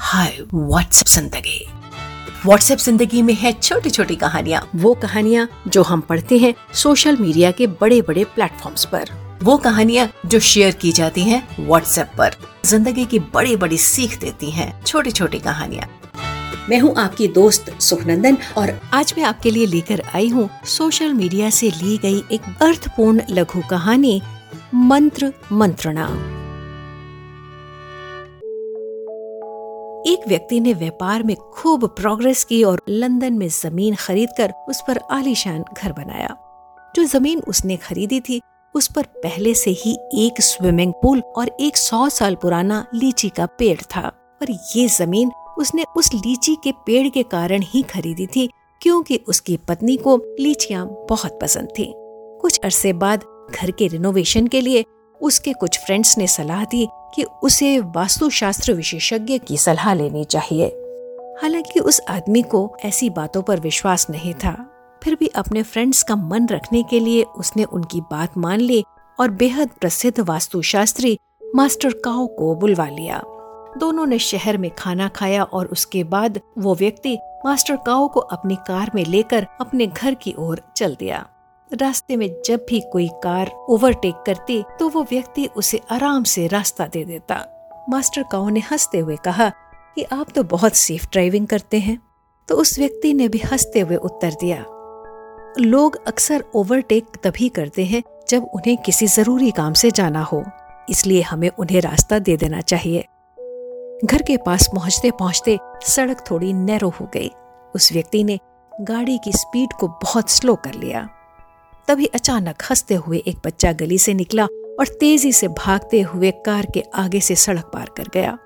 हाय WhatsApp ज़िंदगी। WhatsApp ज़िंदगी में है छोटी छोटी कहानियाँ। वो कहानियाँ जो हम पढ़ते हैं सोशल मीडिया के बड़े बड़े प्लेटफॉर्म्स पर। वो कहानियाँ जो शेयर की जाती हैं व्हाट्सएप पर। ज़िंदगी की बड़ी बड़ी सीख देती हैं छोटी छोटी कहानियाँ। मैं हूँ आपकी दोस्त सुखनंदन और आज मैं आपके लिए लेकर आई हूँ सोशल मीडिया से ली गई एक अर्थपूर्ण लघु कहानी, मंत्र मंत्रणा। एक व्यक्ति ने व्यापार में खूब प्रोग्रेस की और लंदन में ज़मीन खरीदकर उस पर आलीशान घर बनाया। जो ज़मीन उसने खरीदी थी, उस पर पहले से ही एक स्विमिंग पूल और एक सौ साल पुराना लीची का पेड़ था। और ये ज़मीन उसने उस लीची के पेड़ के कारण ही खरीदी थी, क्योंकि उसकी पत्नी को लीचियाँ बहुत पसंद थी। कुछ अरसे बाद घर के रिनोवेशन के लिए उसके कुछ फ्रेंड्स ने सलाह दी कि उसे वास्तुशास्त्र विशेषज्ञ की सलाह लेनी चाहिए। हालाँकि उस आदमी को ऐसी बातों पर विश्वास नहीं था। फिर भी अपने फ्रेंड्स का मन रखने के लिए उसने उनकी बात मान ली और बेहद प्रसिद्ध वास्तुशास्त्री मास्टर काओ को बुलवा लिया। दोनों ने शहर में खाना खाया और उसके बाद वो व्यक्ति मास्टर काओ को अपनी कार में लेकर अपने घर की ओर चल दिया। रास्ते में जब भी कोई कार ओवरटेक करती तो वो व्यक्ति उसे आराम से रास्ता दे देता। मास्टर काओ ने हँसते हुए कहा कि आप तो बहुत सेफ़ ड्राइविंग करते हैं। तो उस व्यक्ति ने भी हँसते हुए उत्तर दिया। लोग अक्सर ओवरटेक तभी करते हैं जब उन्हें किसी ज़रूरी काम से जाना हो, इसलिए हमें उन्हें रास्ता दे देना चाहिए। घर के पास पहुँचते पहुँचते सड़क थोड़ी नैरो हो गई। उस व्यक्ति ने गाड़ी की स्पीड को बहुत स्लो कर लिया। तभी अचानक हँसते हुए एक बच्चा गली से निकला और तेज़ी से भागते हुए कार के आगे से सड़क पार कर गया।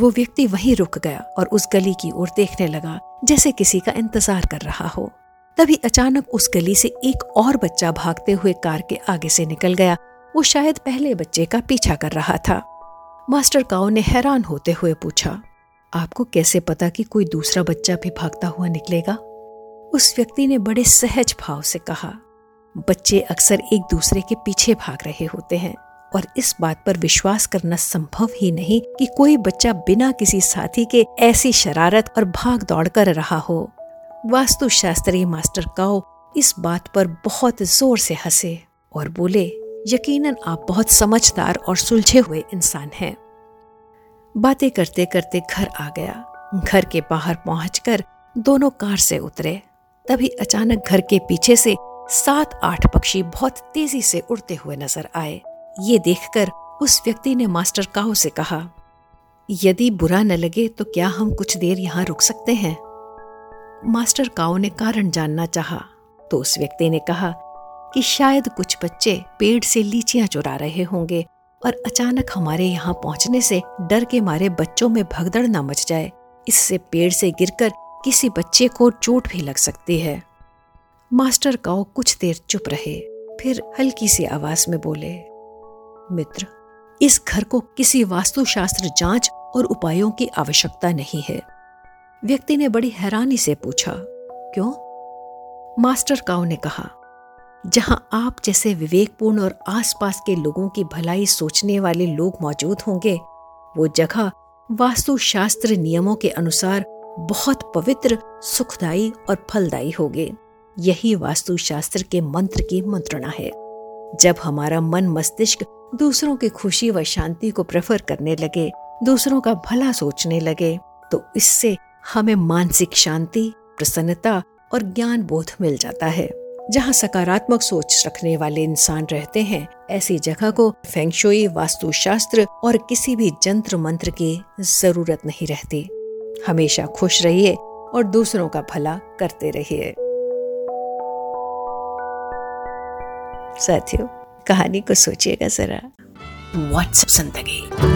वो व्यक्ति वहीं रुक गया और उस गली की ओर देखने लगा, जैसे किसी का इंतज़ार कर रहा हो। तभी अचानक उस गली से एक और बच्चा भागते हुए कार के आगे से निकल गया। वो शायद पहले बच्चे का पीछा कर रहा था। मास्टर काओ ने हैरान होते हुए पूछा, आपको कैसे पता कि कोई दूसरा बच्चा भी भागता हुआ निकलेगा? उस व्यक्ति ने बड़े सहज भाव से कहा बच्चे अक्सर एक दूसरे के पीछे भाग रहे होते हैं और इस बात पर विश्वास करना संभव ही नहीं कि कोई बच्चा बिना किसी साथी के ऐसी शरारत और भाग दौड़ कर रहा हो। वास्तुशास्त्री मास्टर काओ इस बात पर बहुत ज़ोर से हंसे और बोले, यकीनन आप बहुत समझदार और सुलझे हुए इंसान हैं। बातें करते करते घर आ गया। घर के बाहर पहुंचकर दोनों कार से उतरे। तभी अचानक घर के पीछे से सात आठ पक्षी बहुत तेज़ी से उड़ते हुए नज़र आए। ये देखकर उस व्यक्ति ने मास्टर काओ से कहा, यदि बुरा न लगे तो क्या हम कुछ देर यहाँ रुक सकते हैं? मास्टर काओ ने कारण जानना चाहा तो उस व्यक्ति ने कहा कि शायद कुछ बच्चे पेड़ से लीचियाँ चुरा रहे होंगे और अचानक हमारे यहाँ पहुँचने से डर के मारे बच्चों में भगदड़ न मच जाए। इससे पेड़ से गिरकर किसी बच्चे को चोट भी लग सकती है। मास्टर काओ कुछ देर चुप रहे, फिर हल्की सी आवाज़ में बोले, मित्र, इस घर को किसी वास्तुशास्त्र जाँच और उपायों की आवश्यकता नहीं है। व्यक्ति ने बड़ी हैरानी से पूछा, क्यों? मास्टर काओ ने कहा, जहाँ आप जैसे विवेकपूर्ण और आसपास के लोगों की भलाई सोचने वाले लोग मौजूद होंगे, वो जगह वास्तुशास्त्र नियमों के अनुसार बहुत पवित्र सुखदायी और फलदायी होगी। यही वास्तुशास्त्र के मंत्र की मंत्रणा है। जब हमारा मन मस्तिष्क दूसरों की खुशी व शांति को प्रेफर करने लगे, दूसरों का भला सोचने लगे तो इससे हमें मानसिक शांति, प्रसन्नता और ज्ञान बोध मिल जाता है। जहाँ सकारात्मक सोच रखने वाले इंसान रहते हैं, ऐसी जगह को फेंगशोई वास्तुशास्त्र और किसी भी जंत्र मंत्र की ज़रूरत नहीं रहती। हमेशा खुश रहिए और दूसरों का भला करते रहिए। साथियों कहानी को सोचिएगा जरा। व्हाट्सएप ज़िंदगी?